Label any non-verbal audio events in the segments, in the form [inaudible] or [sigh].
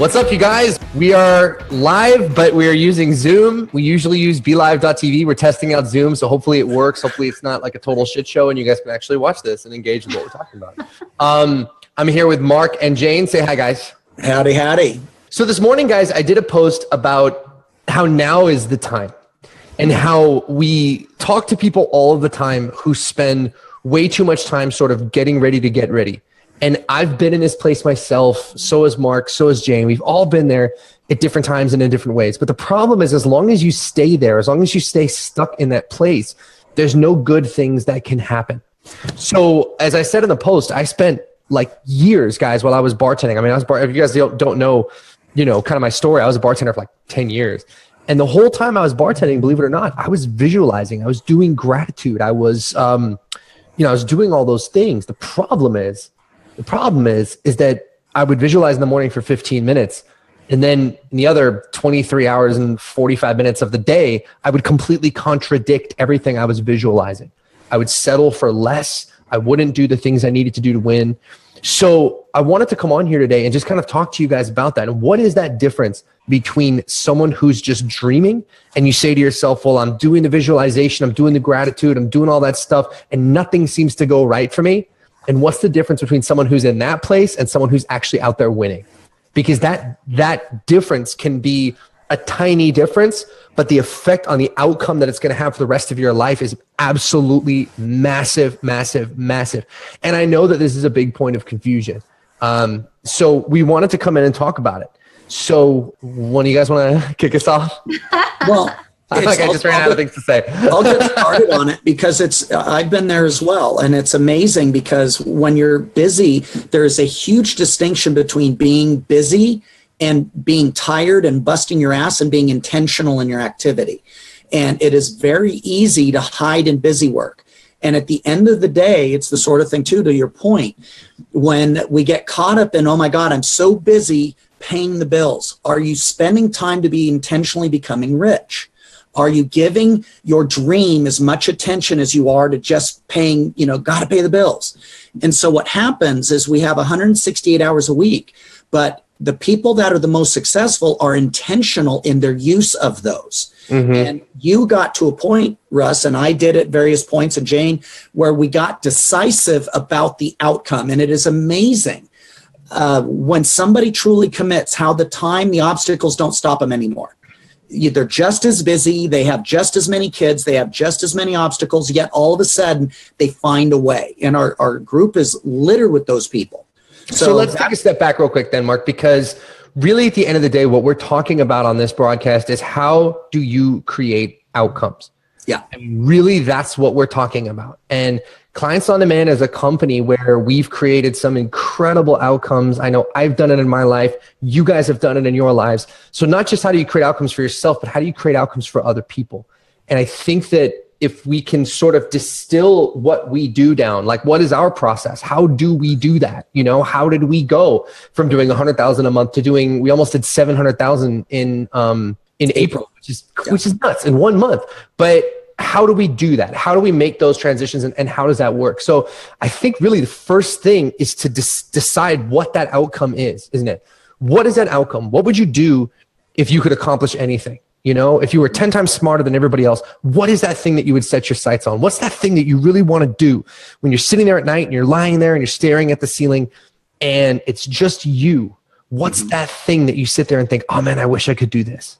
What's up, you guys? We are live, but we are using Zoom. We usually use BeLive.tv. We're testing out Zoom, so hopefully it works. Hopefully it's not like a total shit show, and you guys can actually watch this and engage in what we're talking about. Um, I'm here with Mark and Jane. Say hi, guys. Howdy, howdy. So this morning, guys, I did a post about how now is the time, and how we talk to people all of the time who spend way too much time sort of getting ready to get ready and I've been in this place myself. So has Mark. So has Jane. We've all been there at different times and in different ways. But the problem is, as long as you stay there, as long as you stay stuck in that place, there's no good things that can happen. So, as I said in the post, I spent like years, guys, while I was bartending. I mean, I was bar- if you guys don't know, you know, kind of my story, I was a bartender for like 10 years. And the whole time I was bartending, believe it or not, I was visualizing, I was doing gratitude, I was, um, you know, I was doing all those things. The problem is, the problem is, is that I would visualize in the morning for 15 minutes. And then in the other 23 hours and 45 minutes of the day, I would completely contradict everything I was visualizing. I would settle for less. I wouldn't do the things I needed to do to win. So I wanted to come on here today and just kind of talk to you guys about that. And what is that difference between someone who's just dreaming and you say to yourself, well, I'm doing the visualization, I'm doing the gratitude, I'm doing all that stuff, and nothing seems to go right for me and what's the difference between someone who's in that place and someone who's actually out there winning? Because that that difference can be a tiny difference but the effect on the outcome that it's going to have for the rest of your life is absolutely massive massive massive. And i know that this is a big point of confusion. Um, so we wanted to come in and talk about it. So one of you guys want to [laughs] kick us off? Well I like I just ran out of things to say. [laughs] I'll get started on it because it's I've been there as well, and it's amazing because when you're busy, there is a huge distinction between being busy and being tired and busting your ass and being intentional in your activity. And it is very easy to hide in busy work. And at the end of the day, it's the sort of thing too. To your point, when we get caught up in, oh my God, I'm so busy paying the bills. Are you spending time to be intentionally becoming rich? Are you giving your dream as much attention as you are to just paying, you know, got to pay the bills? And so what happens is we have 168 hours a week, but the people that are the most successful are intentional in their use of those. Mm-hmm. And you got to a point, Russ, and I did at various points, and Jane, where we got decisive about the outcome. And it is amazing uh, when somebody truly commits how the time, the obstacles don't stop them anymore they're just as busy. They have just as many kids. They have just as many obstacles. Yet all of a sudden they find a way. And our, our group is littered with those people. So, so let's take a step back real quick then mark because really at the end of the day what we're talking about on this broadcast is how do you create outcomes yeah and really that's what we're talking about and Clients on Demand is a company where we've created some incredible outcomes. I know I've done it in my life. You guys have done it in your lives. So, not just how do you create outcomes for yourself, but how do you create outcomes for other people? And I think that if we can sort of distill what we do down, like what is our process? How do we do that? You know, how did we go from doing 100,000 a month to doing, we almost did 700,000 in, um, in April, which is, yeah. which is nuts in one month. But how do we do that? How do we make those transitions and, and how does that work? So I think really the first thing is to dis- decide what that outcome is, isn't it? What is that outcome? What would you do if you could accomplish anything? You know, if you were 10 times smarter than everybody else, what is that thing that you would set your sights on? What's that thing that you really want to do when you're sitting there at night and you're lying there and you're staring at the ceiling and it's just you? What's mm-hmm. that thing that you sit there and think, oh man, I wish I could do this?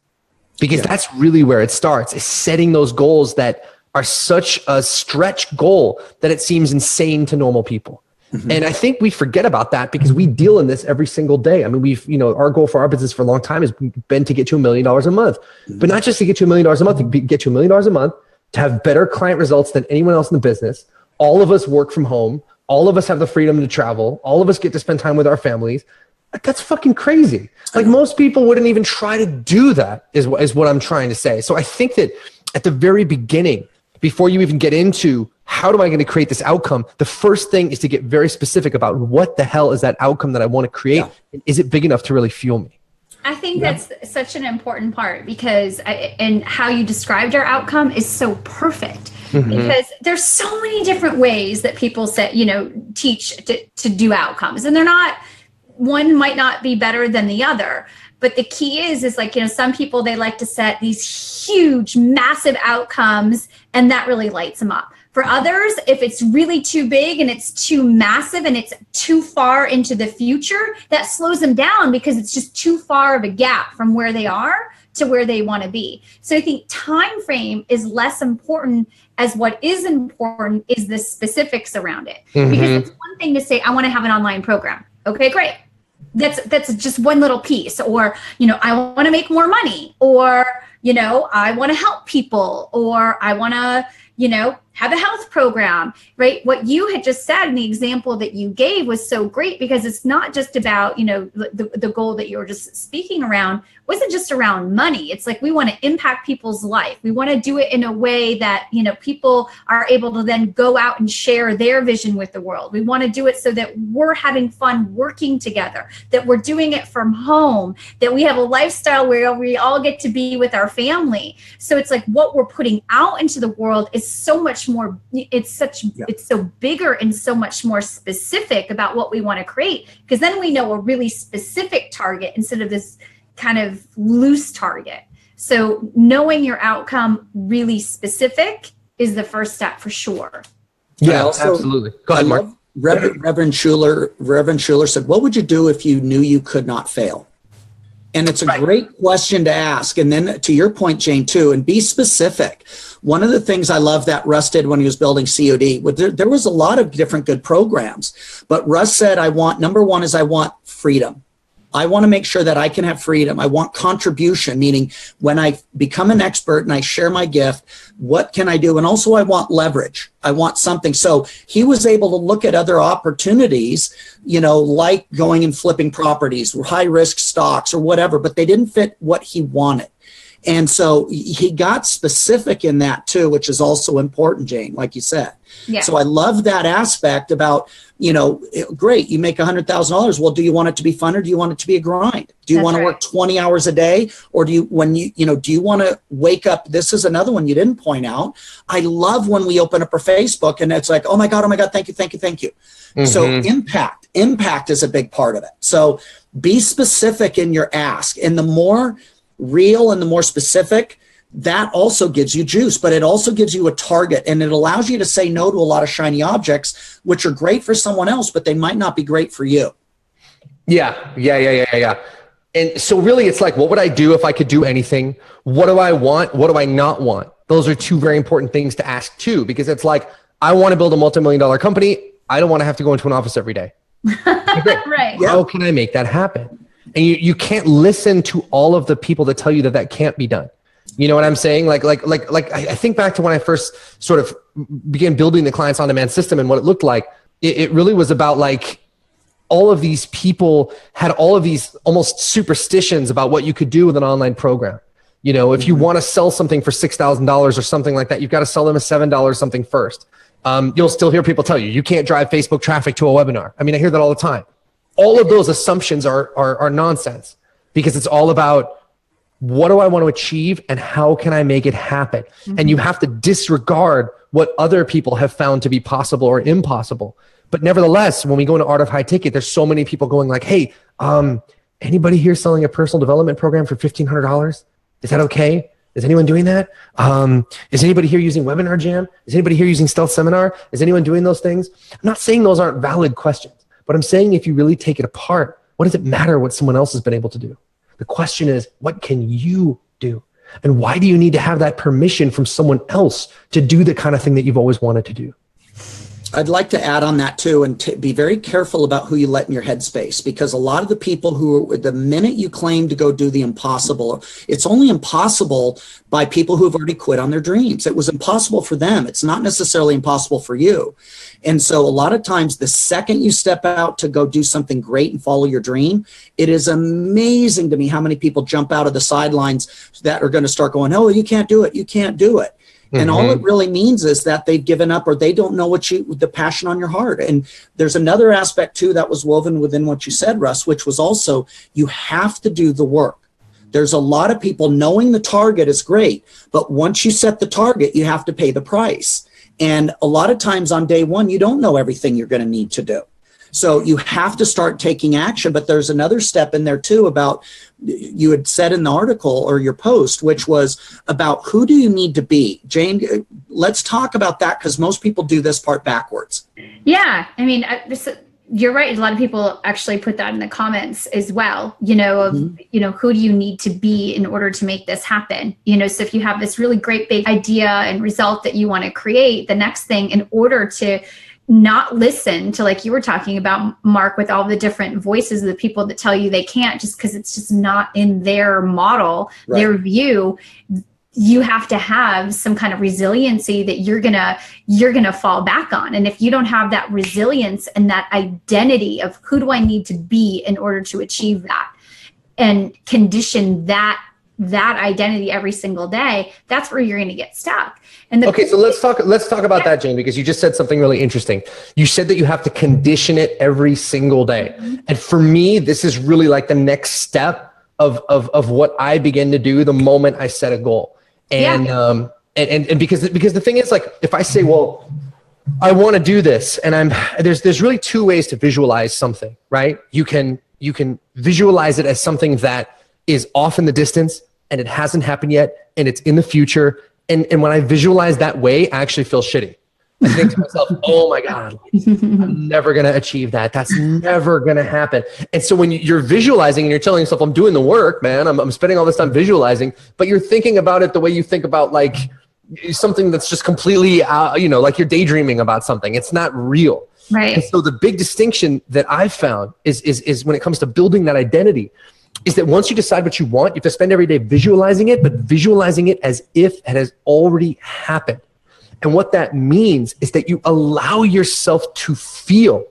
Because yeah. that's really where it starts is setting those goals that are such a stretch goal that it seems insane to normal people. Mm-hmm. and i think we forget about that because we deal in this every single day. I mean we've you know our goal for our business for a long time has been to get to a million dollars a month. Mm-hmm. but not just to get to a million dollars a month to get to a million dollars a month to have better client results than anyone else in the business. All of us work from home. All of us have the freedom to travel. All of us get to spend time with our families that's fucking crazy. Like most people wouldn't even try to do that is, is what I'm trying to say. So I think that at the very beginning, before you even get into how am I going to create this outcome, the first thing is to get very specific about what the hell is that outcome that I want to create? Yeah. Is it big enough to really fuel me? I think yeah. that's such an important part because I, and how you described our outcome is so perfect mm-hmm. because there's so many different ways that people say, you know, teach to, to do outcomes and they're not one might not be better than the other. But the key is is like you know some people they like to set these huge massive outcomes and that really lights them up. For others if it's really too big and it's too massive and it's too far into the future that slows them down because it's just too far of a gap from where they are to where they want to be. So i think time frame is less important as what is important is the specifics around it. Mm-hmm. because it's one thing to say i want to have an online program. Okay great that's that's just one little piece or you know i want to make more money or you know i want to help people or i want to you know have a health program, right? What you had just said and the example that you gave was so great because it's not just about, you know, the, the goal that you were just speaking around wasn't just around money. It's like we want to impact people's life. We want to do it in a way that, you know, people are able to then go out and share their vision with the world. We want to do it so that we're having fun working together, that we're doing it from home, that we have a lifestyle where we all get to be with our family. So it's like what we're putting out into the world is so much more it's such yeah. it's so bigger and so much more specific about what we want to create because then we know a really specific target instead of this kind of loose target so knowing your outcome really specific is the first step for sure yeah also, absolutely go ahead mark Reverend, Reverend Schuller, Reverend Schuller said, "What would you do if you knew you could not fail?" And it's a right. great question to ask. And then to your point, Jane, too, and be specific. One of the things I love that Russ did when he was building COD, there, there was a lot of different good programs. But Russ said, I want, number one is I want freedom. I want to make sure that I can have freedom. I want contribution, meaning when I become an expert and I share my gift, what can I do? And also, I want leverage. I want something. So he was able to look at other opportunities, you know, like going and flipping properties high risk stocks or whatever, but they didn't fit what he wanted. And so he got specific in that too, which is also important, Jane, like you said. Yeah. So I love that aspect about, you know, great, you make a hundred thousand dollars. Well, do you want it to be fun or do you want it to be a grind? Do you That's want to right. work 20 hours a day? Or do you when you, you know, do you want to wake up? This is another one you didn't point out. I love when we open up our Facebook and it's like, oh my God, oh my God, thank you, thank you, thank you. Mm-hmm. So impact, impact is a big part of it. So be specific in your ask. And the more real and the more specific, that also gives you juice, but it also gives you a target and it allows you to say no to a lot of shiny objects, which are great for someone else, but they might not be great for you. Yeah, yeah, yeah, yeah, yeah. And so, really, it's like, what would I do if I could do anything? What do I want? What do I not want? Those are two very important things to ask, too, because it's like, I want to build a multi million dollar company. I don't want to have to go into an office every day. [laughs] right. How can I make that happen? And you, you can't listen to all of the people that tell you that that can't be done. You know what i'm saying? Like like like like i think back to when i first sort of began building the clients on demand system and what it looked like it, it really was about like all of these people had all of these almost superstitions about what you could do with an online program. You know if you mm-hmm. want to sell something for $6000 or something like that you've got to sell them a $7 something first. Um, you'll still hear people tell you you can't drive facebook traffic to a webinar. I mean i hear that all the time all of those assumptions are, are, are nonsense because it's all about what do I want to achieve and how can I make it happen? Mm-hmm. And you have to disregard what other people have found to be possible or impossible. But nevertheless, when we go into art of high ticket, there's so many people going like, "Hey, um, anybody here selling a personal development program for fifteen hundred dollars? Is that okay? Is anyone doing that? Um, is anybody here using Webinar Jam? Is anybody here using Stealth Seminar? Is anyone doing those things? I'm not saying those aren't valid questions. But I'm saying if you really take it apart, what does it matter what someone else has been able to do? The question is, what can you do? And why do you need to have that permission from someone else to do the kind of thing that you've always wanted to do? I'd like to add on that too, and be very careful about who you let in your headspace, because a lot of the people who, the minute you claim to go do the impossible, it's only impossible by people who have already quit on their dreams. It was impossible for them. It's not necessarily impossible for you. And so, a lot of times, the second you step out to go do something great and follow your dream, it is amazing to me how many people jump out of the sidelines that are going to start going, "Oh, you can't do it. You can't do it." And mm-hmm. all it really means is that they've given up or they don't know what you, the passion on your heart. And there's another aspect too that was woven within what you said, Russ, which was also you have to do the work. There's a lot of people knowing the target is great, but once you set the target, you have to pay the price. And a lot of times on day one, you don't know everything you're going to need to do. So you have to start taking action. But there's another step in there too about you had said in the article or your post, which was about who do you need to be? Jane, let's talk about that because most people do this part backwards. Yeah. I mean, this, you're right. A lot of people actually put that in the comments as well, you know, of, mm-hmm. you know, who do you need to be in order to make this happen? You know, so if you have this really great big idea and result that you want to create, the next thing in order to, not listen to like you were talking about mark with all the different voices of the people that tell you they can't just because it's just not in their model right. their view you have to have some kind of resiliency that you're gonna you're gonna fall back on and if you don't have that resilience and that identity of who do i need to be in order to achieve that and condition that that identity every single day that's where you're going to get stuck and okay so let's talk let's talk about yeah. that jane because you just said something really interesting you said that you have to condition it every single day mm-hmm. and for me this is really like the next step of of of what i begin to do the moment i set a goal and yeah. um and, and and because because the thing is like if i say well i want to do this and i'm there's there's really two ways to visualize something right you can you can visualize it as something that is off in the distance and it hasn't happened yet and it's in the future. And, and when I visualize that way, I actually feel shitty. I think to myself, [laughs] oh my God, I'm never going to achieve that. That's never going to happen. And so when you're visualizing and you're telling yourself, I'm doing the work, man, I'm, I'm spending all this time visualizing, but you're thinking about it the way you think about like something that's just completely, uh, you know, like you're daydreaming about something. It's not real. Right. And so the big distinction that I've found is, is, is when it comes to building that identity is that once you decide what you want, you have to spend every day visualizing it, but visualizing it as if it has already happened. And what that means is that you allow yourself to feel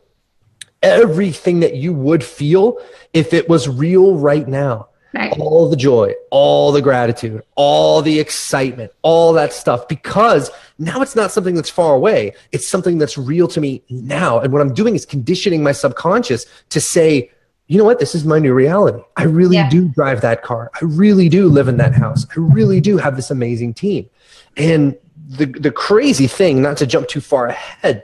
everything that you would feel if it was real right now. Right. All the joy, all the gratitude, all the excitement, all that stuff, because now it's not something that's far away. It's something that's real to me now. And what I'm doing is conditioning my subconscious to say, you know what? This is my new reality. I really yeah. do drive that car. I really do live in that house. I really do have this amazing team. And the, the crazy thing, not to jump too far ahead,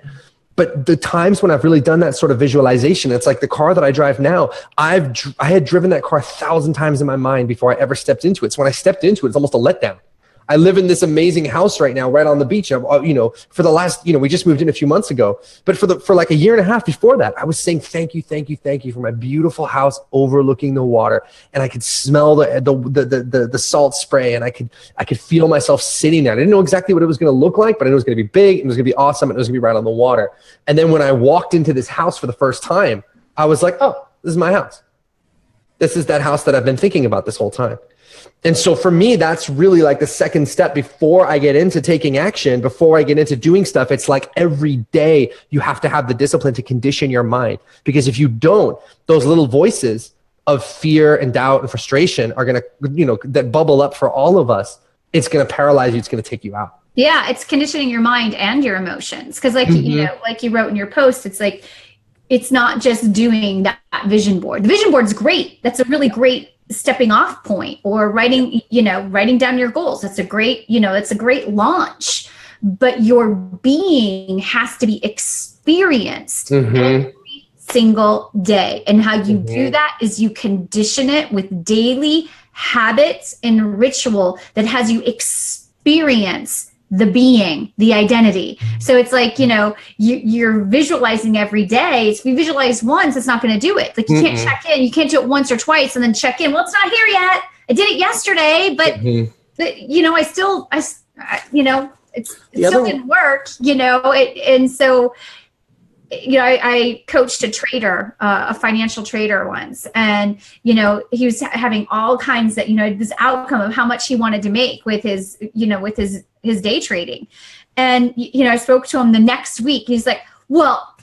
but the times when I've really done that sort of visualization, it's like the car that I drive now. I've I had driven that car a thousand times in my mind before I ever stepped into it. So when I stepped into it, it's almost a letdown. I live in this amazing house right now, right on the beach. Uh, you know, for the last, you know, we just moved in a few months ago, but for the for like a year and a half before that, I was saying thank you, thank you, thank you for my beautiful house overlooking the water, and I could smell the the the the, the salt spray, and I could I could feel myself sitting there. I didn't know exactly what it was going to look like, but I knew it was going to be big, and it was going to be awesome, and it was going to be right on the water. And then when I walked into this house for the first time, I was like, oh, this is my house. This is that house that I've been thinking about this whole time. And so for me, that's really like the second step before I get into taking action, before I get into doing stuff. It's like every day you have to have the discipline to condition your mind. Because if you don't, those little voices of fear and doubt and frustration are going to, you know, that bubble up for all of us. It's going to paralyze you. It's going to take you out. Yeah. It's conditioning your mind and your emotions. Cause like, mm-hmm. you know, like you wrote in your post, it's like, it's not just doing that vision board. The vision board's great. That's a really great stepping off point or writing you know writing down your goals that's a great you know it's a great launch but your being has to be experienced mm-hmm. every single day and how you mm-hmm. do that is you condition it with daily habits and ritual that has you experience the being, the identity. So it's like, you know, you, are visualizing every day. If you visualize once, it's not going to do it. Like you Mm-mm. can't check in. You can't do it once or twice and then check in. Well, it's not here yet. I did it yesterday, but, mm-hmm. but you know, I still, I, I you know, it's, it still didn't work, you know, it, and so you know, I, I coached a trader, uh, a financial trader once, and you know, he was having all kinds that you know this outcome of how much he wanted to make with his, you know, with his his day trading, and you know, I spoke to him the next week. He's like, "Well,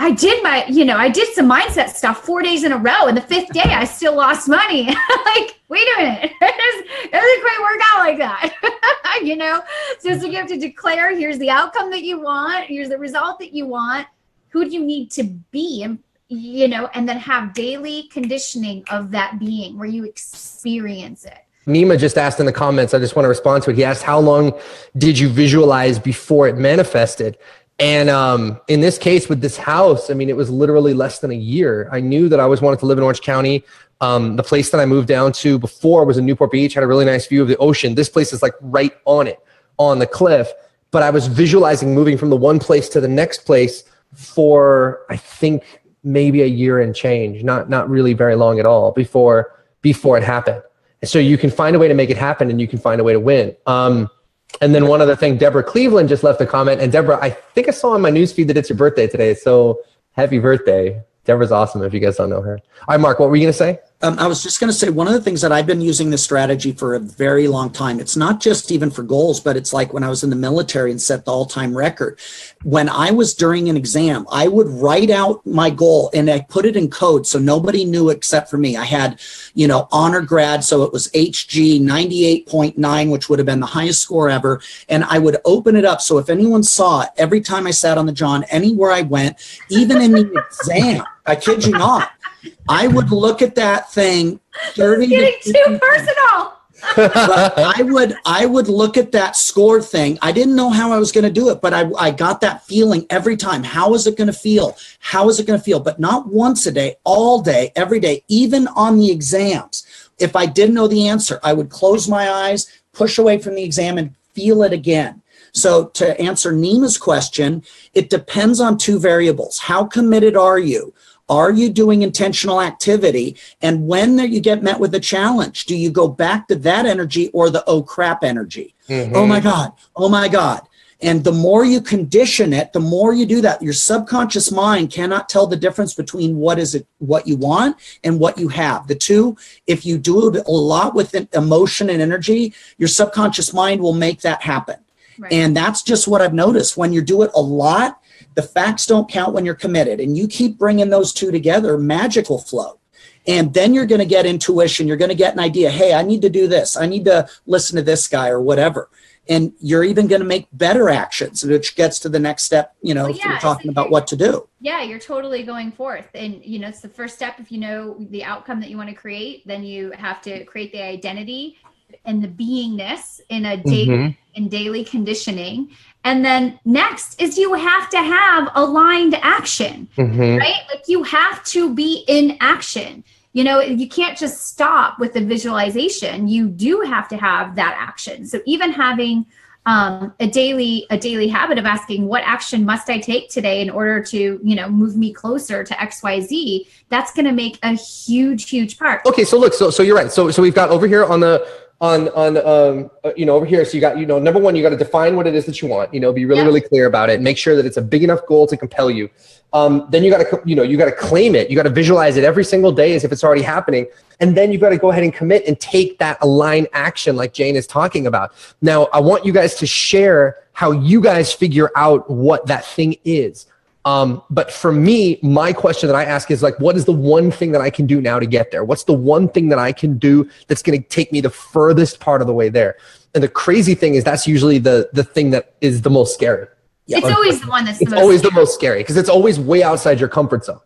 I did my, you know, I did some mindset stuff four days in a row, and the fifth day I still lost money. [laughs] like, wait a minute, [laughs] it doesn't quite work out like that, [laughs] you know. So, so you have to declare: here's the outcome that you want, here's the result that you want. Who do you need to be, and you know, and then have daily conditioning of that being where you experience it. Nima just asked in the comments. I just want to respond to it. He asked, "How long did you visualize before it manifested?" And um, in this case, with this house, I mean, it was literally less than a year. I knew that I always wanted to live in Orange County. Um, the place that I moved down to before was in Newport Beach, had a really nice view of the ocean. This place is like right on it, on the cliff. But I was visualizing moving from the one place to the next place for, I think, maybe a year and change, not not really very long at all before before it happened. So you can find a way to make it happen, and you can find a way to win. Um, and then one other thing, Deborah Cleveland just left a comment. And Deborah, I think I saw on my newsfeed that it's your birthday today. So happy birthday. Deborah's awesome if you guys don't know her. All right, Mark, what were you going to say? Um, I was just going to say one of the things that I've been using this strategy for a very long time. It's not just even for goals, but it's like when I was in the military and set the all time record. When I was during an exam, I would write out my goal and I put it in code so nobody knew except for me. I had, you know, honor grad, so it was HG 98.9, which would have been the highest score ever. And I would open it up. So if anyone saw it, every time I sat on the John, anywhere I went, even in the [laughs] exam, I kid you not. I would look at that thing 30 getting to too personal. I would I would look at that score thing. I didn't know how I was going to do it, but I, I got that feeling every time. How is it going to feel? How is it going to feel? But not once a day, all day, every day, even on the exams. If I didn't know the answer, I would close my eyes, push away from the exam, and feel it again. So to answer Nima's question, it depends on two variables. How committed are you? Are you doing intentional activity? And when you get met with a challenge, do you go back to that energy or the oh crap energy? Mm-hmm. Oh my God. Oh my God. And the more you condition it, the more you do that. Your subconscious mind cannot tell the difference between what is it, what you want and what you have. The two, if you do it a lot with emotion and energy, your subconscious mind will make that happen. Right. And that's just what I've noticed. When you do it a lot, the facts don't count when you're committed. And you keep bringing those two together, magic will flow. And then you're going to get intuition. You're going to get an idea. Hey, I need to do this. I need to listen to this guy or whatever. And you're even going to make better actions, which gets to the next step, you know, well, yeah, you're talking about what to do. Yeah, you're totally going forth. And, you know, it's the first step. If you know the outcome that you want to create, then you have to create the identity and the beingness in a day mm-hmm. in daily conditioning and then next is you have to have aligned action, mm-hmm. right? Like you have to be in action. You know, you can't just stop with the visualization. You do have to have that action. So even having um, a daily a daily habit of asking what action must I take today in order to you know move me closer to X Y Z. That's going to make a huge huge part. Okay, so look, so so you're right. So so we've got over here on the on on um, uh, you know over here. So you got you know number one you got to define what it is that you want you know be really yeah. really clear about it. Make sure that it's a big enough goal to compel you. Um, then you got to you know you got to claim it. You got to visualize it every single day as if it's already happening. And then you got to go ahead and commit and take that aligned action like jane is talking about. Now i want you guys to share how you guys figure out what that thing is um, but for me, my question that I ask is like, what is the one thing that I can do now to get there? What's the one thing that I can do that's going to take me the furthest part of the way there? And the crazy thing is that's usually the the thing that is the most scary. Yeah, it's always the one that's it's always scary. the most scary because it's always way outside your comfort zone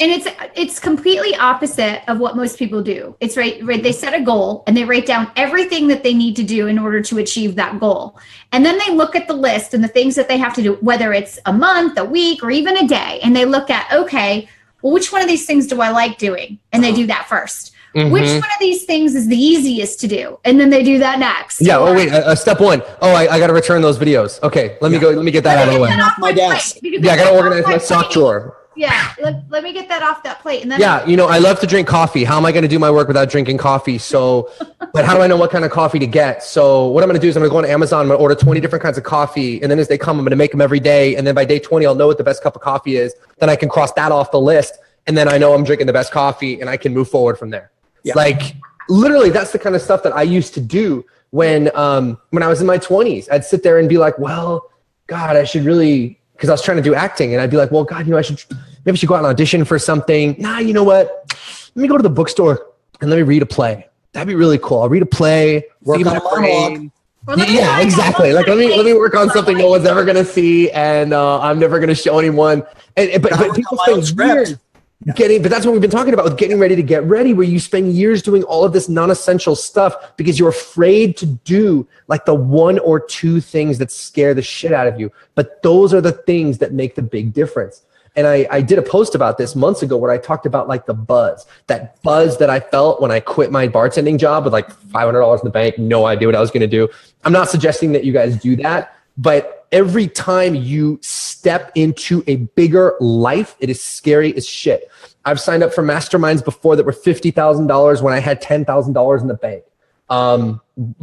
and it's it's completely opposite of what most people do it's right right they set a goal and they write down everything that they need to do in order to achieve that goal and then they look at the list and the things that they have to do whether it's a month a week or even a day and they look at okay well which one of these things do i like doing and they do that 1st mm-hmm. Which one of these things is the easiest to do? And then they do that next. Yeah. Oh, wait. Uh, step one. Oh, I, I got to return those videos. Okay. Let me go. Let me get that out of the way. Off my desk. Yeah. I got to organize my sock drawer Yeah, let, let me get that off that plate. And then Yeah, you know, I love to drink coffee. How am I going to do my work without drinking coffee? So, [laughs] but how do I know what kind of coffee to get? So, what I'm going to do is I'm going to go on Amazon. I'm going to order 20 different kinds of coffee, and then as they come, I'm going to make them every day. And then by day 20, I'll know what the best cup of coffee is. Then I can cross that off the list, and then I know I'm drinking the best coffee, and I can move forward from there. Yeah. Like literally, that's the kind of stuff that I used to do when um, when I was in my 20s. I'd sit there and be like, well, God, I should really because I was trying to do acting, and I'd be like, well, God, you know, I should maybe I should go out and audition for something. Nah, you know what? Let me go to the bookstore and let me read a play. That'd be really cool. I'll read a play, Work see on my a brain. Or Yeah, exactly. Like let me let me work on something no one's ever gonna see, and uh, I'm never gonna show anyone. And, and- but, I but work people on my years getting. But that's what we've been talking about with getting ready to get ready, where you spend years doing all of this non-essential stuff because you're afraid to do like the one or two things that scare the shit out of you. But those are the things that make the big difference. And I, I did a post about this months ago where I talked about like the buzz, that buzz that I felt when I quit my bartending job with like $500 in the bank, no idea what I was going to do. I'm not suggesting that you guys do that, but every time you step into a bigger life, it is scary as shit. I've signed up for masterminds before that were $50,000 when I had $10,000 in the bank. Um,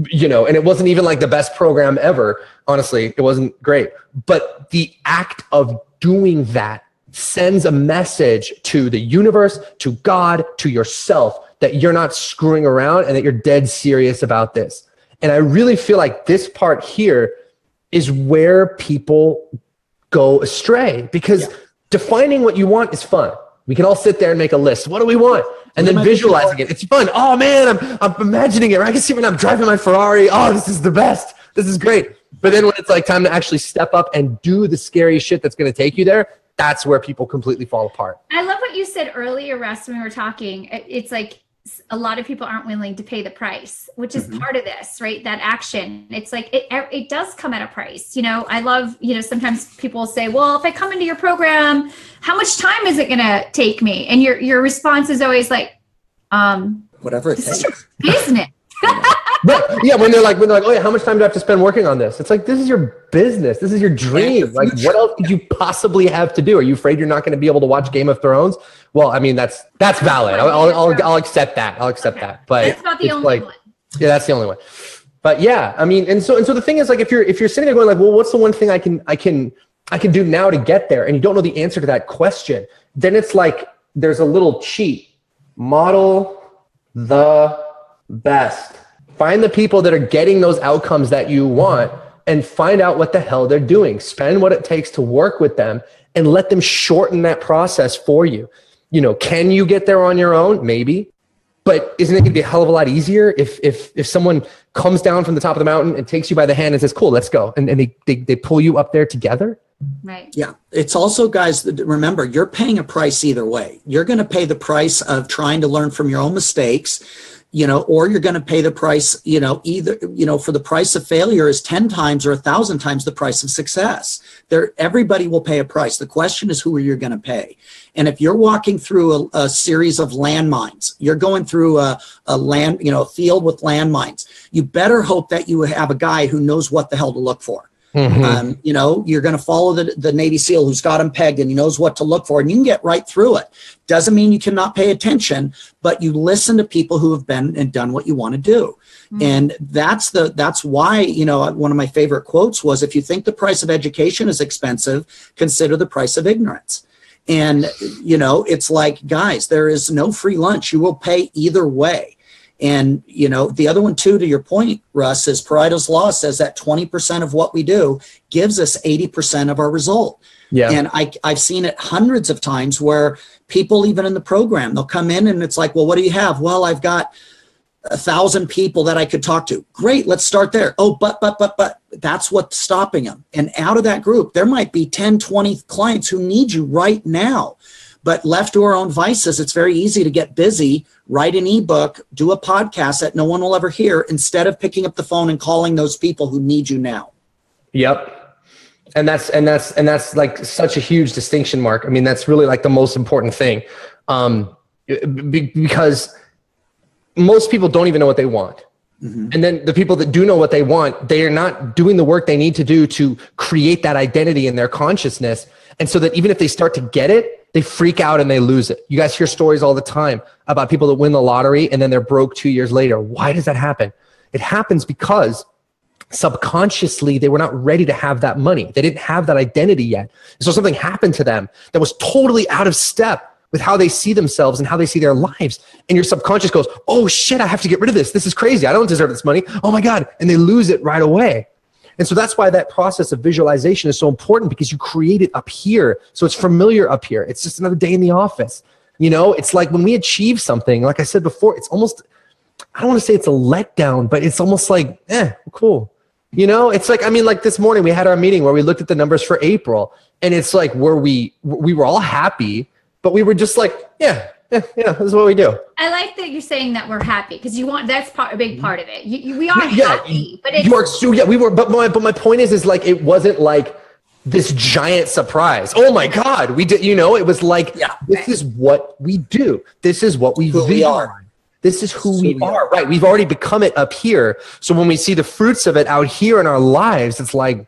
you know, and it wasn't even like the best program ever. Honestly, it wasn't great. But the act of doing that sends a message to the universe, to God, to yourself that you're not screwing around and that you're dead serious about this. And I really feel like this part here is where people go astray because defining what you want is fun. We can all sit there and make a list. What do we want? And then visualizing it. It's fun. Oh man, I'm, I'm imagining it. Right, I can see when I'm driving my Ferrari. Oh, this is the best. This is great. But then when it's like time to actually step up and do the scary shit that's going to take you there, that's where people completely fall apart. I love what you said earlier, Russ, when we were talking. It's like s- a lot of people aren't willing to pay the price, which is part of this, right? That action. It's like it, it does come at a price. You know, I love, you know, sometimes people say, well, if I come into your program, how much time is it going to take me? And your, your response is always like, um, Whatever it takes. business. [laughs] Right. Yeah. When they're like, when they're like, oh yeah, how much time do I have to spend working on this? It's like, this is your business. This is your dream. Like, what else could you possibly have to do? Are you afraid you're not going to be able to watch Game of Thrones? Well, I mean, that's, that's valid. I'll, I'll, I'll, I'll accept that. I'll accept Okay. that. But That's not the it's only like, one. yeah, that's the only one. But yeah, I mean, and so, and so the thing is like, if you're, if you're sitting there going like, well, what's the one thing I can, I can, I can do now to get there? And you don't know the answer to that question. Then it's like, there's a little cheat model the best. Find the people that are getting those outcomes that you want and find out what the hell they're doing. Spend what it takes to work with them and let them shorten that process for you. You know, can you get there on your own? Maybe. But isn't it going to be a hell of a lot easier if if if someone comes down from the top of the mountain and takes you by the hand and says, "Cool, let's go," and, and they, they they pull you up there together? Right. Yeah. It's also, guys, remember, you're paying a price either way. You're going to pay the price of trying to learn from your own mistakes, you know, or you're going to pay the price, you know, either, you know, for the price of failure is 10 times or a thousand times the price of success. There, everybody will pay a price. The question is who are you going to pay? And if you're walking through a, a series of landmines, you're going through a, a land, you know, a field with landmines, you better hope that you have a guy who knows what the hell to look for. Um, you know, you're going to follow the, the Navy SEAL who's got him pegged and he knows what to look for, and you can get right through it. Doesn't mean you cannot pay attention, but you listen to people who have been and done what you want to do. And that's the that's why you know one of my favorite quotes was if you think the price of education is expensive, consider the price of ignorance. And you know, it's like guys, there is no free lunch. You will pay either way. And you know, the other one too, to your point, Russ, is Pareto's law says that 20% of what we do gives us 80% of our result. Yeah. And I, I've seen it hundreds of times where people, even in the program, they'll come in and it's like, well, what do you have? Well, I've got a thousand people that I could talk to. Great, let's start there. Oh, but, but, but, but that's what's stopping them. And out of that group, there might be 10, 20 clients who need you right now. But left to our own vices, it's very easy to get busy, write an ebook, do a podcast that no one will ever hear instead of picking up the phone and calling those people who need you now. Yep. And that's and that's and that's like such a huge distinction mark. I mean, that's really like the most important thing, um, because most people don't even know what they want. Mm-hmm. And then the people that do know what they want, they are not doing the work they need to do to create that identity in their consciousness. And so that even if they start to get it, they freak out and they lose it. You guys hear stories all the time about people that win the lottery and then they're broke two years later. Why does that happen? It happens because subconsciously they were not ready to have that money. They didn't have that identity yet. So something happened to them that was totally out of step with how they see themselves and how they see their lives. And your subconscious goes, Oh shit, I have to get rid of this. This is crazy. I don't deserve this money. Oh my God. And they lose it right away. And so that's why that process of visualization is so important because you create it up here. So it's familiar up here. It's just another day in the office. You know, it's like when we achieve something, like I said before, it's almost, I don't want to say it's a letdown, but it's almost like, eh, cool. You know, it's like, I mean, like this morning we had our meeting where we looked at the numbers for April and it's like where we, we were all happy but we were just like, yeah, yeah, yeah, this is what we do. I like that you're saying that we're happy because you want that's part a big part of it. You, you, we are yeah, happy, but it's, you are so yeah, we were. But my but my point is is like it wasn't like this giant surprise. Oh my god, we did. You know, it was like yeah. this is what we do. This is what we, who we are. This is who, we, we are. are. Right. We've already become it up here. So when we see the fruits of it out here in our lives, it's like,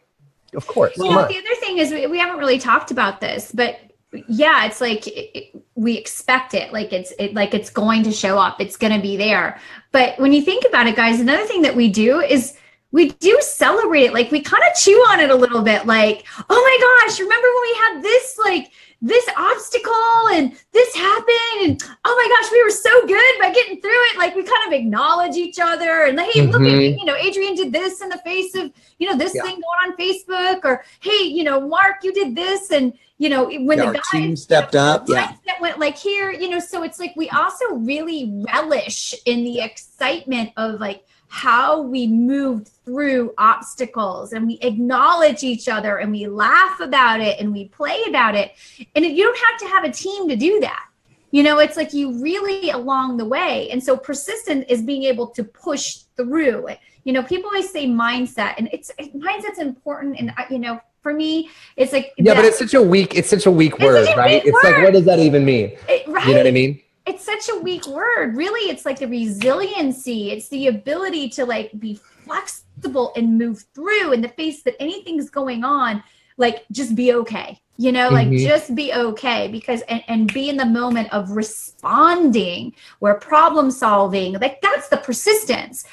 of course. Well, the other thing is we, we haven't really talked about this, but yeah it's like it, we expect it. Like it's it like it's going to show up. It's going to be there. But when you think about it guys another thing that we do is we do celebrate it. Like we kind of chew on it a little bit. Like oh my gosh remember when we had this like this obstacle and this happened and oh my gosh we were so good by getting through it like we kind of acknowledge each other and hey mm-hmm. look at mm-hmm. you know adrian did this in the face of you know this yeah. thing going on facebook or hey you know mark you did this and you know when yeah, the guy team stepped up yeah that went like here you know so it's like we also really relish in the excitement of like how we moved through obstacles and we acknowledge each other and we laugh about it and we play about it. And you don't have to have a team to do that. You know, it's like you really along the way. And so persistent is being able to push through. You know, people always say mindset and it's mindset's important. And, you know, for me, it's like, yeah, that, but it's such a weak, it's such a weak word, a right? Weak it's word. like, what does that even mean? It, right? You know what I mean? It's such a weak word. Really it's like the resiliency. It's the ability to like be flexible and move through in the face that anything's going on like just be okay you know like mm-hmm. just be okay because and, and be in the moment of responding where problem solving like that's the persistence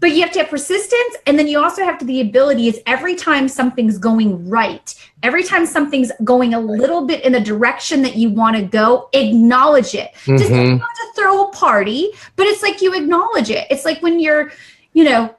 but you have to have persistence and then you also have to the ability is every time something's going right. Every time something's going a little bit in the direction that you want to go acknowledge it. Mm-hmm. just not to throw a party but it's like you acknowledge it. It's like when you're you know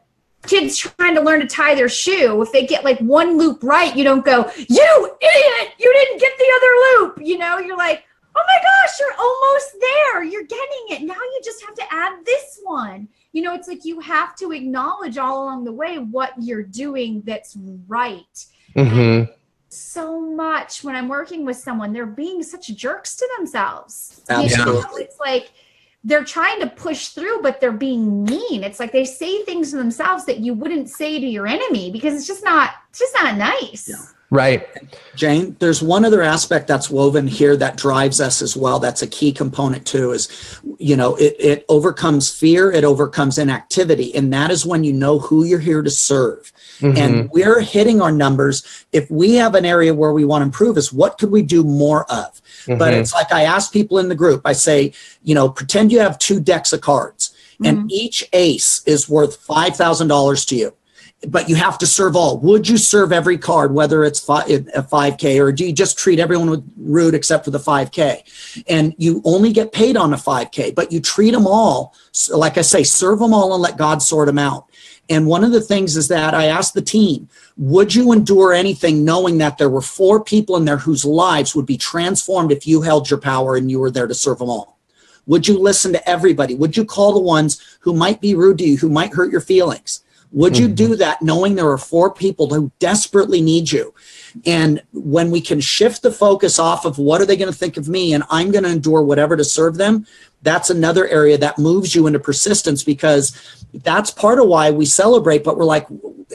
kids trying to learn to tie their shoe. If they get like one loop right you don't go you idiot! You didn't get the other loop! You know you're like oh my gosh you're almost there. You're getting it. Now you just have to add this one you know, it's like you have to acknowledge all along the way what you're doing that's right. Mm-hmm. So much when I'm working with someone, they're being such jerks to themselves. Absolutely. You know? It's like they're trying to push through, but they're being mean. It's like they say things to themselves that you wouldn't say to your enemy because it's just not, it's just not nice. Yeah. Right. Jane, there's one other aspect that's woven here that drives us as well. That's a key component too, is, you know, it, it overcomes fear, it overcomes inactivity. And that is when you know who you're here to serve. Mm-hmm. And we're hitting our numbers. If we have an area where we want to improve, is what could we do more of? Mm-hmm. But it's like I ask people in the group, I say, you know, pretend you have two decks of cards mm-hmm. and each ace is worth $5,000 to you but you have to serve all. Would you serve every card, whether it's a 5K, or do you just treat everyone with rude except for the 5K? And you only get paid on a 5K, but you treat them all, like I say, serve them all and let God sort them out. And one of the things is that I asked the team, would you endure anything knowing that there were four people in there whose lives would be transformed if you held your power and you were there to serve them all? Would you listen to everybody? Would you call the ones who might be rude to you, who might hurt your feelings? Would you do mm-hmm. that knowing there are four people who desperately need you? And when we can shift the focus off of what are they going to think of me and I'm going to endure whatever to serve them, that's another area that moves you into persistence because that's part of why we celebrate, but we're like,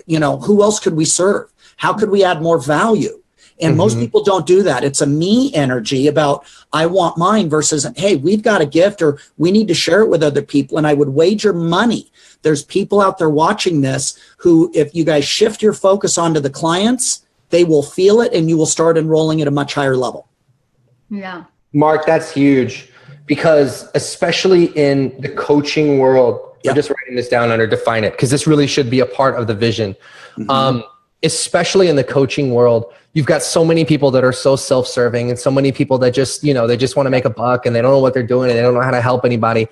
you know, who else could we serve? How could we add more value? And mm-hmm. most people don't do that. It's a me energy about I want mine versus, hey, we've got a gift or we need to share it with other people. And I would wager money there's people out there watching this who, if you guys shift your focus onto the clients, they will feel it and you will start enrolling at a much higher level. Yeah. Mark, that's huge because especially in the coaching world, Yep. I'm just writing this down under define it because this really should be a part of the vision. Um, especially in the coaching world, you've got so many people that are so self-serving and so many people that just, you know, they just want to make a buck and they don't know what they're doing and they don't know how to help anybody.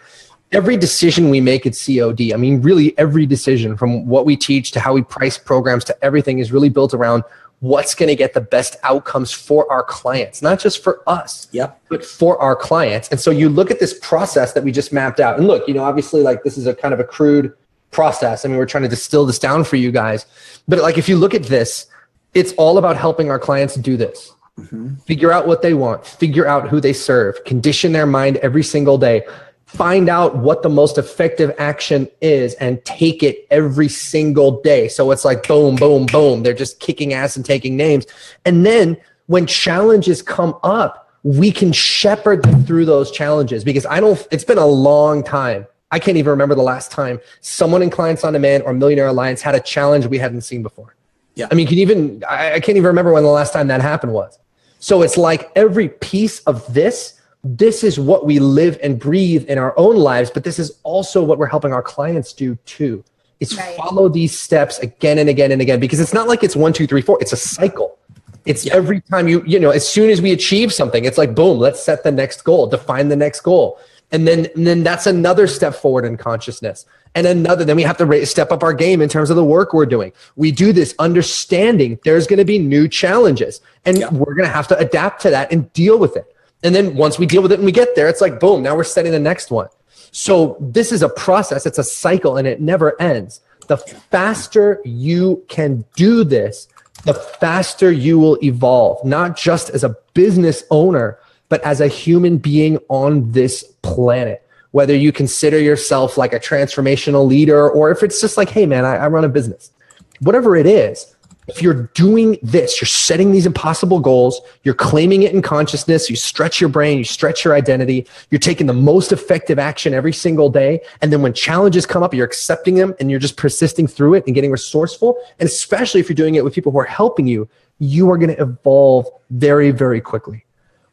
Every decision we make at COD, I mean, really every decision from what we teach to how we price programs to everything is really built around what's going to get the best outcomes for our clients, not just for us Yep. but for our clients. And so you look at this process that we just mapped out. And look, you know, obviously, like this is a kind of a crude process. I mean, we're trying to distill this down for you guys. But like, if you look at this, it's all about helping our clients do this. Mm-hmm. Figure out what they want, figure out who they serve, condition their mind every single day, find out what the most effective action is, and take it every single day. So it's like boom, boom, boom. They're just kicking ass and taking names. And then when challenges come up, we can shepherd them through those challenges because I don't, it's been a long time. I can't even remember the last time someone in Clients on Demand or Millionaire Alliance had a challenge we hadn't seen before. Yeah. I mean, can you even, I, I can't even remember when the last time that happened was. So it's like every piece of this, this is what we live and breathe in our own lives, but this is also what we're helping our clients do too. Is Right. follow these steps again and again and again because it's not like it's one, two, three, four. It's a cycle. It's every time you, you know, as soon as we achieve something, it's like boom, let's set the next goal, define the next goal. And then, and then that's another step forward in consciousness. And another, then we have to step up our game in terms of the work we're doing. We do this understanding there's going to be new challenges and Yeah. we're going to have to adapt to that and deal with it. And then once we deal with it and we get there, it's like, boom, now we're setting the next one. So this is a process, it's a cycle and it never ends. The faster you can do this, the faster you will evolve, not just as a business owner, but as a human being on this planet. Whether you consider yourself like a transformational leader or if it's just like, hey, man, I, I run a business, whatever it is, if you're doing this, you're setting these impossible goals, you're claiming it in consciousness, you stretch your brain, you stretch your identity, you're taking the most effective action every single day. And then when challenges come up, you're accepting them and you're just persisting through it and getting resourceful. And especially if you're doing it with people who are helping you, you are going to evolve very, very quickly.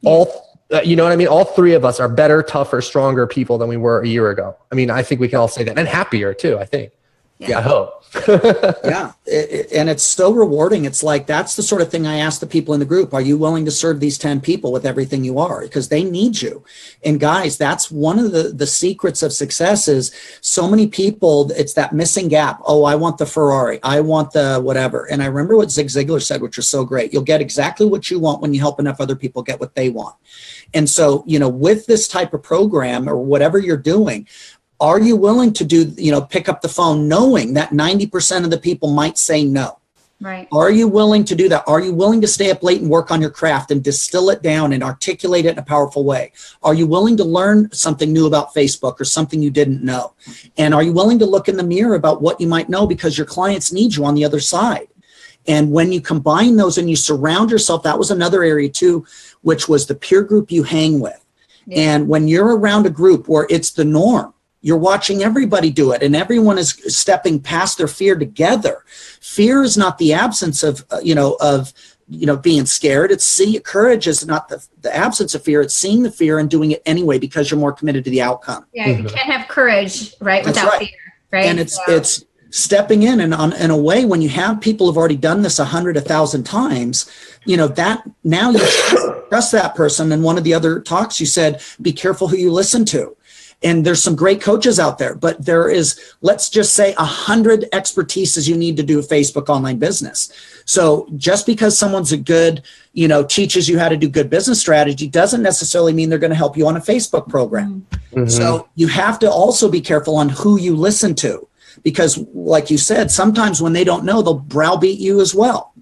All, uh, you know what I mean? All three of us are better, tougher, stronger people than we were a year ago. I mean, I think we can all say that and happier too, I think. [laughs] Yeah, I hope. yeah. It, it- and it's so rewarding. It's like that's the sort of thing i ask the people in the group. Are you willing to serve these 10 people with everything you are? Because they need you. And guys that's one of the the secrets of success is so many people it's that missing gap. Oh i want the ferrari. I want the whatever. And i remember what zig ziglar said which was so great. You'll get exactly what you want when you help enough other people get what they want. And so you know with this type of program or whatever you're doing are you willing to do you know pick up the phone knowing that 90% of the people might say no? Right. are you willing to do that? Are you willing to stay up late and work on your craft and distill it down and articulate it in a powerful way? Are you willing to learn something new about facebook or something you didn't know? And are you willing to look in the mirror about what you might know because your clients need you on the other side? And when you combine those and you surround yourself that was another area too which was the peer group you hang with. And when you're around a group where it's the norm, you're watching everybody do it and everyone is stepping past their fear together. Fear is not the absence of, uh, you know, of, you know, being scared. It's see courage is not the, the absence of fear. It's seeing the fear and doing it anyway because you're more committed to the outcome. Yeah, you can't have courage, right, That's without right. fear, right? And it's So- it's stepping in and on in a way when you have people who've already done this a hundred, a thousand times, you know, that now you trust that person. And one of the other talks you said, be careful who you listen to. And there's some great coaches out there, but there is, let's just say, a hundred expertises you need to do a Facebook online business. So just because someone's a good, you know, teaches you how to do good business strategy doesn't necessarily mean they're going to help you on a Facebook program. Mm-hmm. So you have to also be careful on who you listen to, because like you said, sometimes when they don't know, they'll browbeat you as well.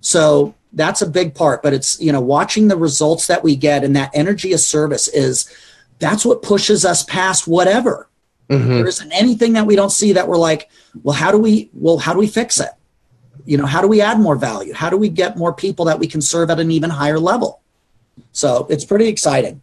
So that's a big part. But it's you know watching the results that we get and that energy of service is that's what pushes us past whatever. Mm-hmm. There isn't anything that we don't see that we're like, well, how do we well how do we fix it? You know, how do we add more value? How do we get more people that we can serve at an even higher level? So it's pretty exciting.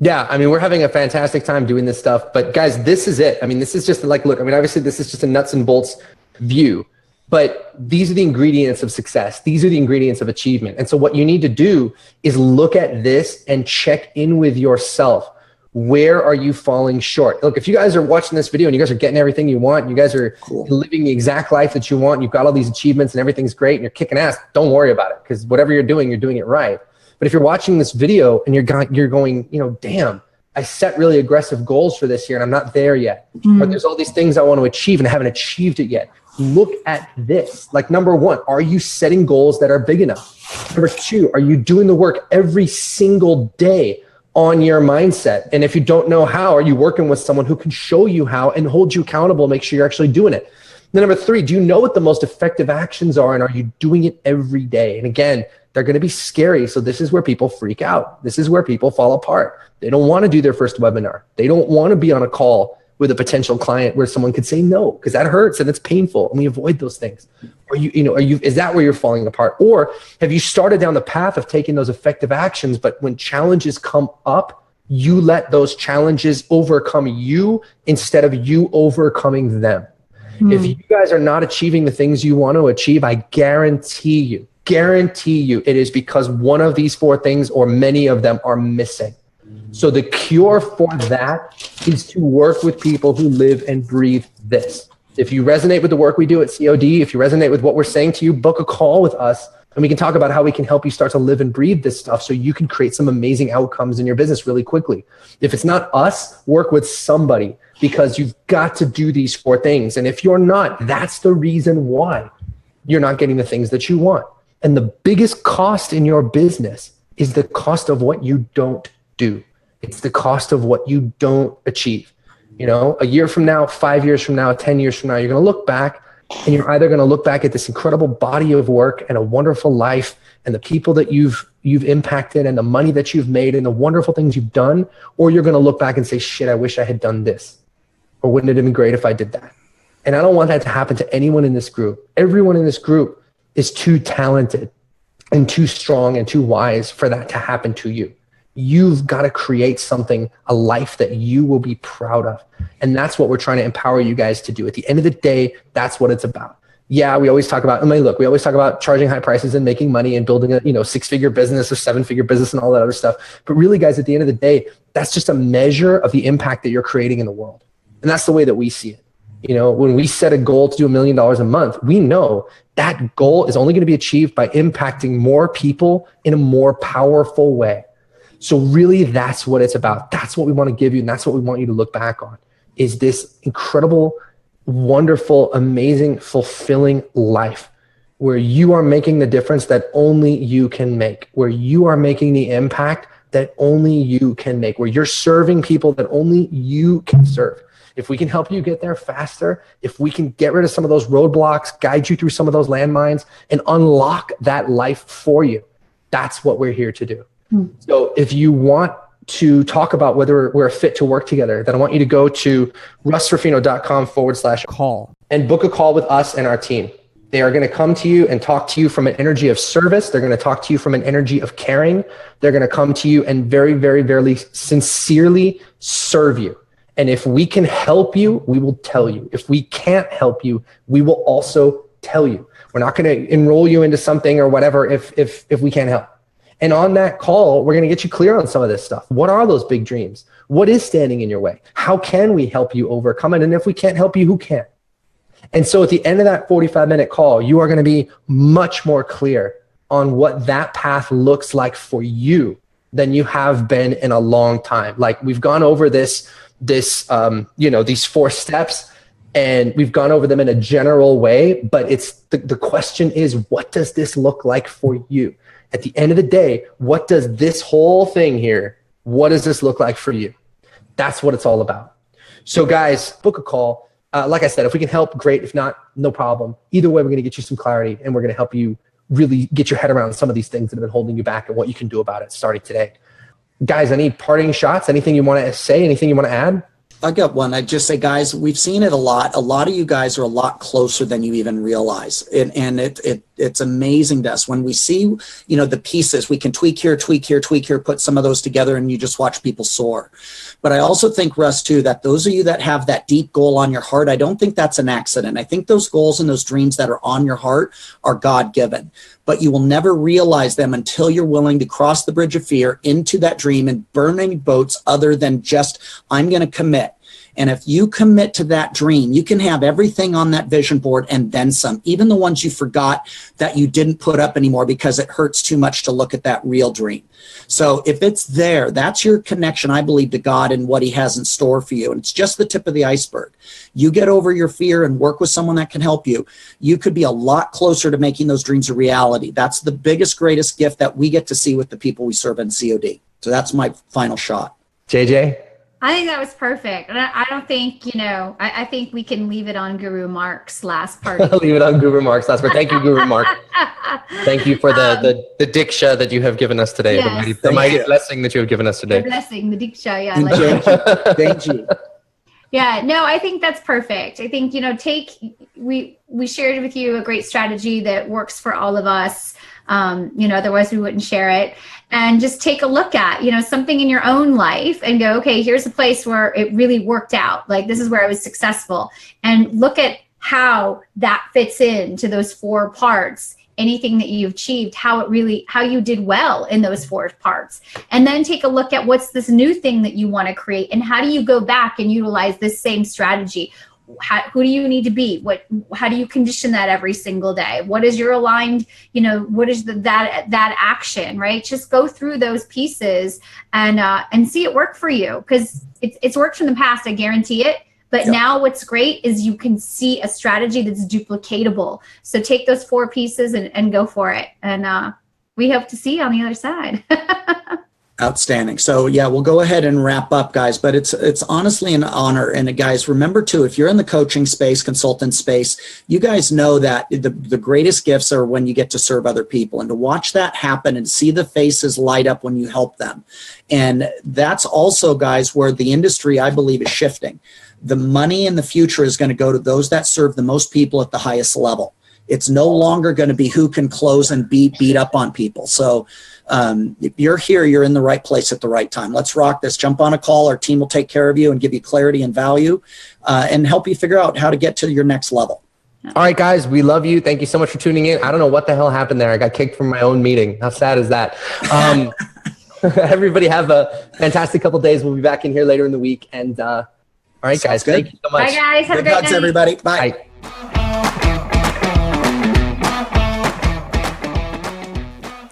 Yeah, I mean, we're having a fantastic time doing this stuff. But guys, this is it. I mean, this is just like, look, I mean, obviously, this is just a nuts and bolts view. but these are the ingredients of success. These are the ingredients of achievement. And so, what you need to do is look at this and check in with yourself. Where are you falling short? Look, if you guys are watching this video and you guys are getting everything you want, you guys are cool. living the exact life that you want, you've got all these achievements and everything's great and you're kicking ass, don't worry about it because whatever you're doing, you're doing it right. But if you're watching this video and you're, going, you're going, you know, damn, I set really aggressive goals for this year and I'm not there yet. Mm. Or there's all these things I want to achieve and I haven't achieved it yet look at this. Like, number one, are you setting goals that are big enough? Number two, are you doing the work every single day on your mindset? And if you don't know how, are you working with someone who can show you how and hold you accountable, make sure you're actually doing it? Then number three, do you know what the most effective actions are and are you doing it every day? And again, they're going to be scary. So this is where people freak out. This is where people fall apart. They don't want to do their first webinar. They don't want to be on a call with a potential client where someone could say no because that hurts and it's painful and we avoid those things. Are you you know are you is that where you're falling apart? Or have you started down the path of taking those effective actions but when challenges come up you let those challenges overcome you instead of you overcoming them? Hmm. if you guys are not achieving the things you want to achieve i guarantee you guarantee you it is because one of these four things or many of them are missing so the cure for that is to work with people who live and breathe this. If you resonate with the work we do at COD, if you resonate with what we're saying to you, book a call with us and we can talk about how we can help you start to live and breathe this stuff so you can create some amazing outcomes in your business really quickly. If it's not us, work with somebody because you've got to do these four things. And if you're not, that's the reason why you're not getting the things that you want. And the biggest cost in your business is the cost of what you don't do. It's the cost of what you don't achieve. You know, a year from now, five years from now, 10 years from now, you're going to look back and you're either going to look back at this incredible body of work and a wonderful life and the people that you've you've impacted and the money that you've made and the wonderful things you've done or you're going to look back and say shit i wish i had done this. Or wouldn't it have been great if i did that? And i don't want that to happen to anyone in this group. Everyone in this group is too talented and too strong and too wise for that to happen to you You've got to create something, a life that you will be proud of. And that's what we're trying to empower you guys to do. At the end of the day, that's what it's about. Yeah, we always talk about, I mean, look, we always talk about charging high prices and making money and building a, you know, six figure business or seven figure business and all that other stuff. But really, guys, at the end of the day, that's just a measure of the impact that you're creating in the world. And that's the way that we see it. You know, when we set a goal to do a million dollars a month, we know that goal is only going to be achieved by impacting more people in a more powerful way. So really that's what it's about. That's what we want to give you. And that's what we want you to look back on is this incredible, wonderful, amazing, fulfilling life where you are making the difference that only you can make, where you are making the impact that only you can make, where you're serving people that only you can serve. If we can help you get there faster, if we can get rid of some of those roadblocks, guide you through some of those landmines, and unlock that life for you, that's what we're here to do. Hmm. So if you want to talk about whether we're a fit to work together, then I want you to go to russruffino.com forward slash call and book a call with us and our team. They are going to come to you and talk to you from an energy of service. They're going to talk to you from an energy of caring. They're going to come to you and very, very, very sincerely serve you. And if we can help you, we will tell you. If we can't help you, we will also tell you. We're not going to enroll you into something or whatever if, if, if we can't help. And on that call, we're going to get you clear on some of this stuff. What are those big dreams? What is standing in your way? How can we help you overcome it? And if we can't help you, who can? And so at the end of that 45 minute call, you are going to be much more clear on what that path looks like for you than you have been in a long time. Like we've gone over this, this, um, you know, these four steps and we've gone over them in a general way, but it's the, the question is, what does this look like for you? At the end of the day, what does this whole thing here, what does this look like for you? That's what it's all about. So, guys, book a call. Uh, like I said, if we can help, great. If not, no problem. Either way, we're going to get you some clarity and we're going to help you really get your head around some of these things that have been holding you back and what you can do about it starting today. Guys, any parting shots? Anything you want to say? Anything you want to add? I got one. I just say, guys, we've seen it a lot. A lot of you guys are a lot closer than you even realize, and and it it it's amazing to us. When we see you know the pieces we can tweak here tweak here tweak here put some of those together and you just watch people soar. But i also think russ too that those of you that have that deep goal on your heart i don't think that's an accident. I think those goals and those dreams that are on your heart are god-given. But you will never realize them until you're willing to cross the bridge of fear into that dream and burn any boats other than just i'm going to commit and if you commit to that dream, you can have everything on that vision board and then some, even the ones you forgot that you didn't put up anymore because it hurts too much to look at that real dream. So if it's there, that's your connection, I believe, to God and what He has in store for you. And it's just the tip of the iceberg. You get over your fear and work with someone that can help you. You could be a lot closer to making those dreams a reality. That's the biggest, greatest gift that we get to see with the people we serve in COD. So that's my final shot. JJ? I think that was perfect. And I, I don't think, you know, I, I, think we can leave it on Guru Mark's last [laughs] part. leave it on Guru Mark's last part. Thank you, Guru Mark. [laughs] Thank you for the, um, the, the diksha that you have given us today. Yes. The mighty, the mighty blessing that you have given us today. The blessing, the diksha. Yeah. Like Thank you. [laughs] Yeah, no, I think that's perfect. I think, you know, take, we, we shared with you a great strategy that works for all of us. Um, you know, otherwise we wouldn't share it. And just take a look at, you know, something in your own life and go, okay, here's a place where it really worked out. Like this is where I was successful. And look at how that fits into those four parts anything that you've achieved how it really how you did well in those four parts and then take a look at what's this new thing that you want to create and how do you go back and utilize this same strategy how, who do you need to be? What how do you condition that every single day? What is your aligned you know what is the, that that action right? Just go through those pieces and uh and see it work for you. Because it's it's worked from the past i guarantee it. But yep. now what's great is you can see a strategy that's duplicatable. So take those four pieces and, and go for it. And uh we hope to see you on the other side [laughs] Outstanding. So yeah, we'll go ahead and wrap up, guys. But it's it's honestly an honor. And uh, guys, remember too, if you're in the coaching space, consultant space, you guys know that the, the greatest gifts are when you get to serve other people and to watch that happen and see the faces light up when you help them. And that's also, guys, where the industry, I believe, is shifting. The money in the future is going to go to those that serve the most people at the highest level. It's no longer going to be who can close and beat beat up on people. So um, if you're here, you're in the right place at the right time. Let's rock this. Jump on a call. Our team will take care of you and give you clarity and value uh, and help you figure out how to get to your next level. All right, guys, we love you. Thank you so much for tuning in. I don't know what the hell happened there. I got kicked from my own meeting. How sad is that? Um, [laughs] [laughs] everybody have a fantastic couple days. We'll be back in here later in the week. And uh, all right, Sounds guys, good. thank you so much. Bye, guys. Have Good a great night. everybody. Bye. Bye.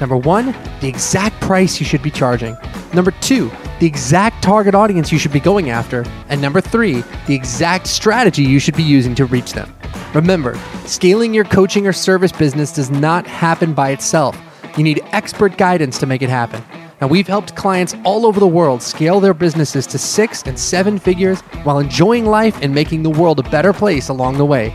Number one, the exact price you should be charging. Number two, the exact target audience you should be going after. And number three, the exact strategy you should be using to reach them. Remember, scaling your coaching or service business does not happen by itself. You need expert guidance to make it happen. Now, we've helped clients all over the world scale their businesses to six and seven figures while enjoying life and making the world a better place along the way.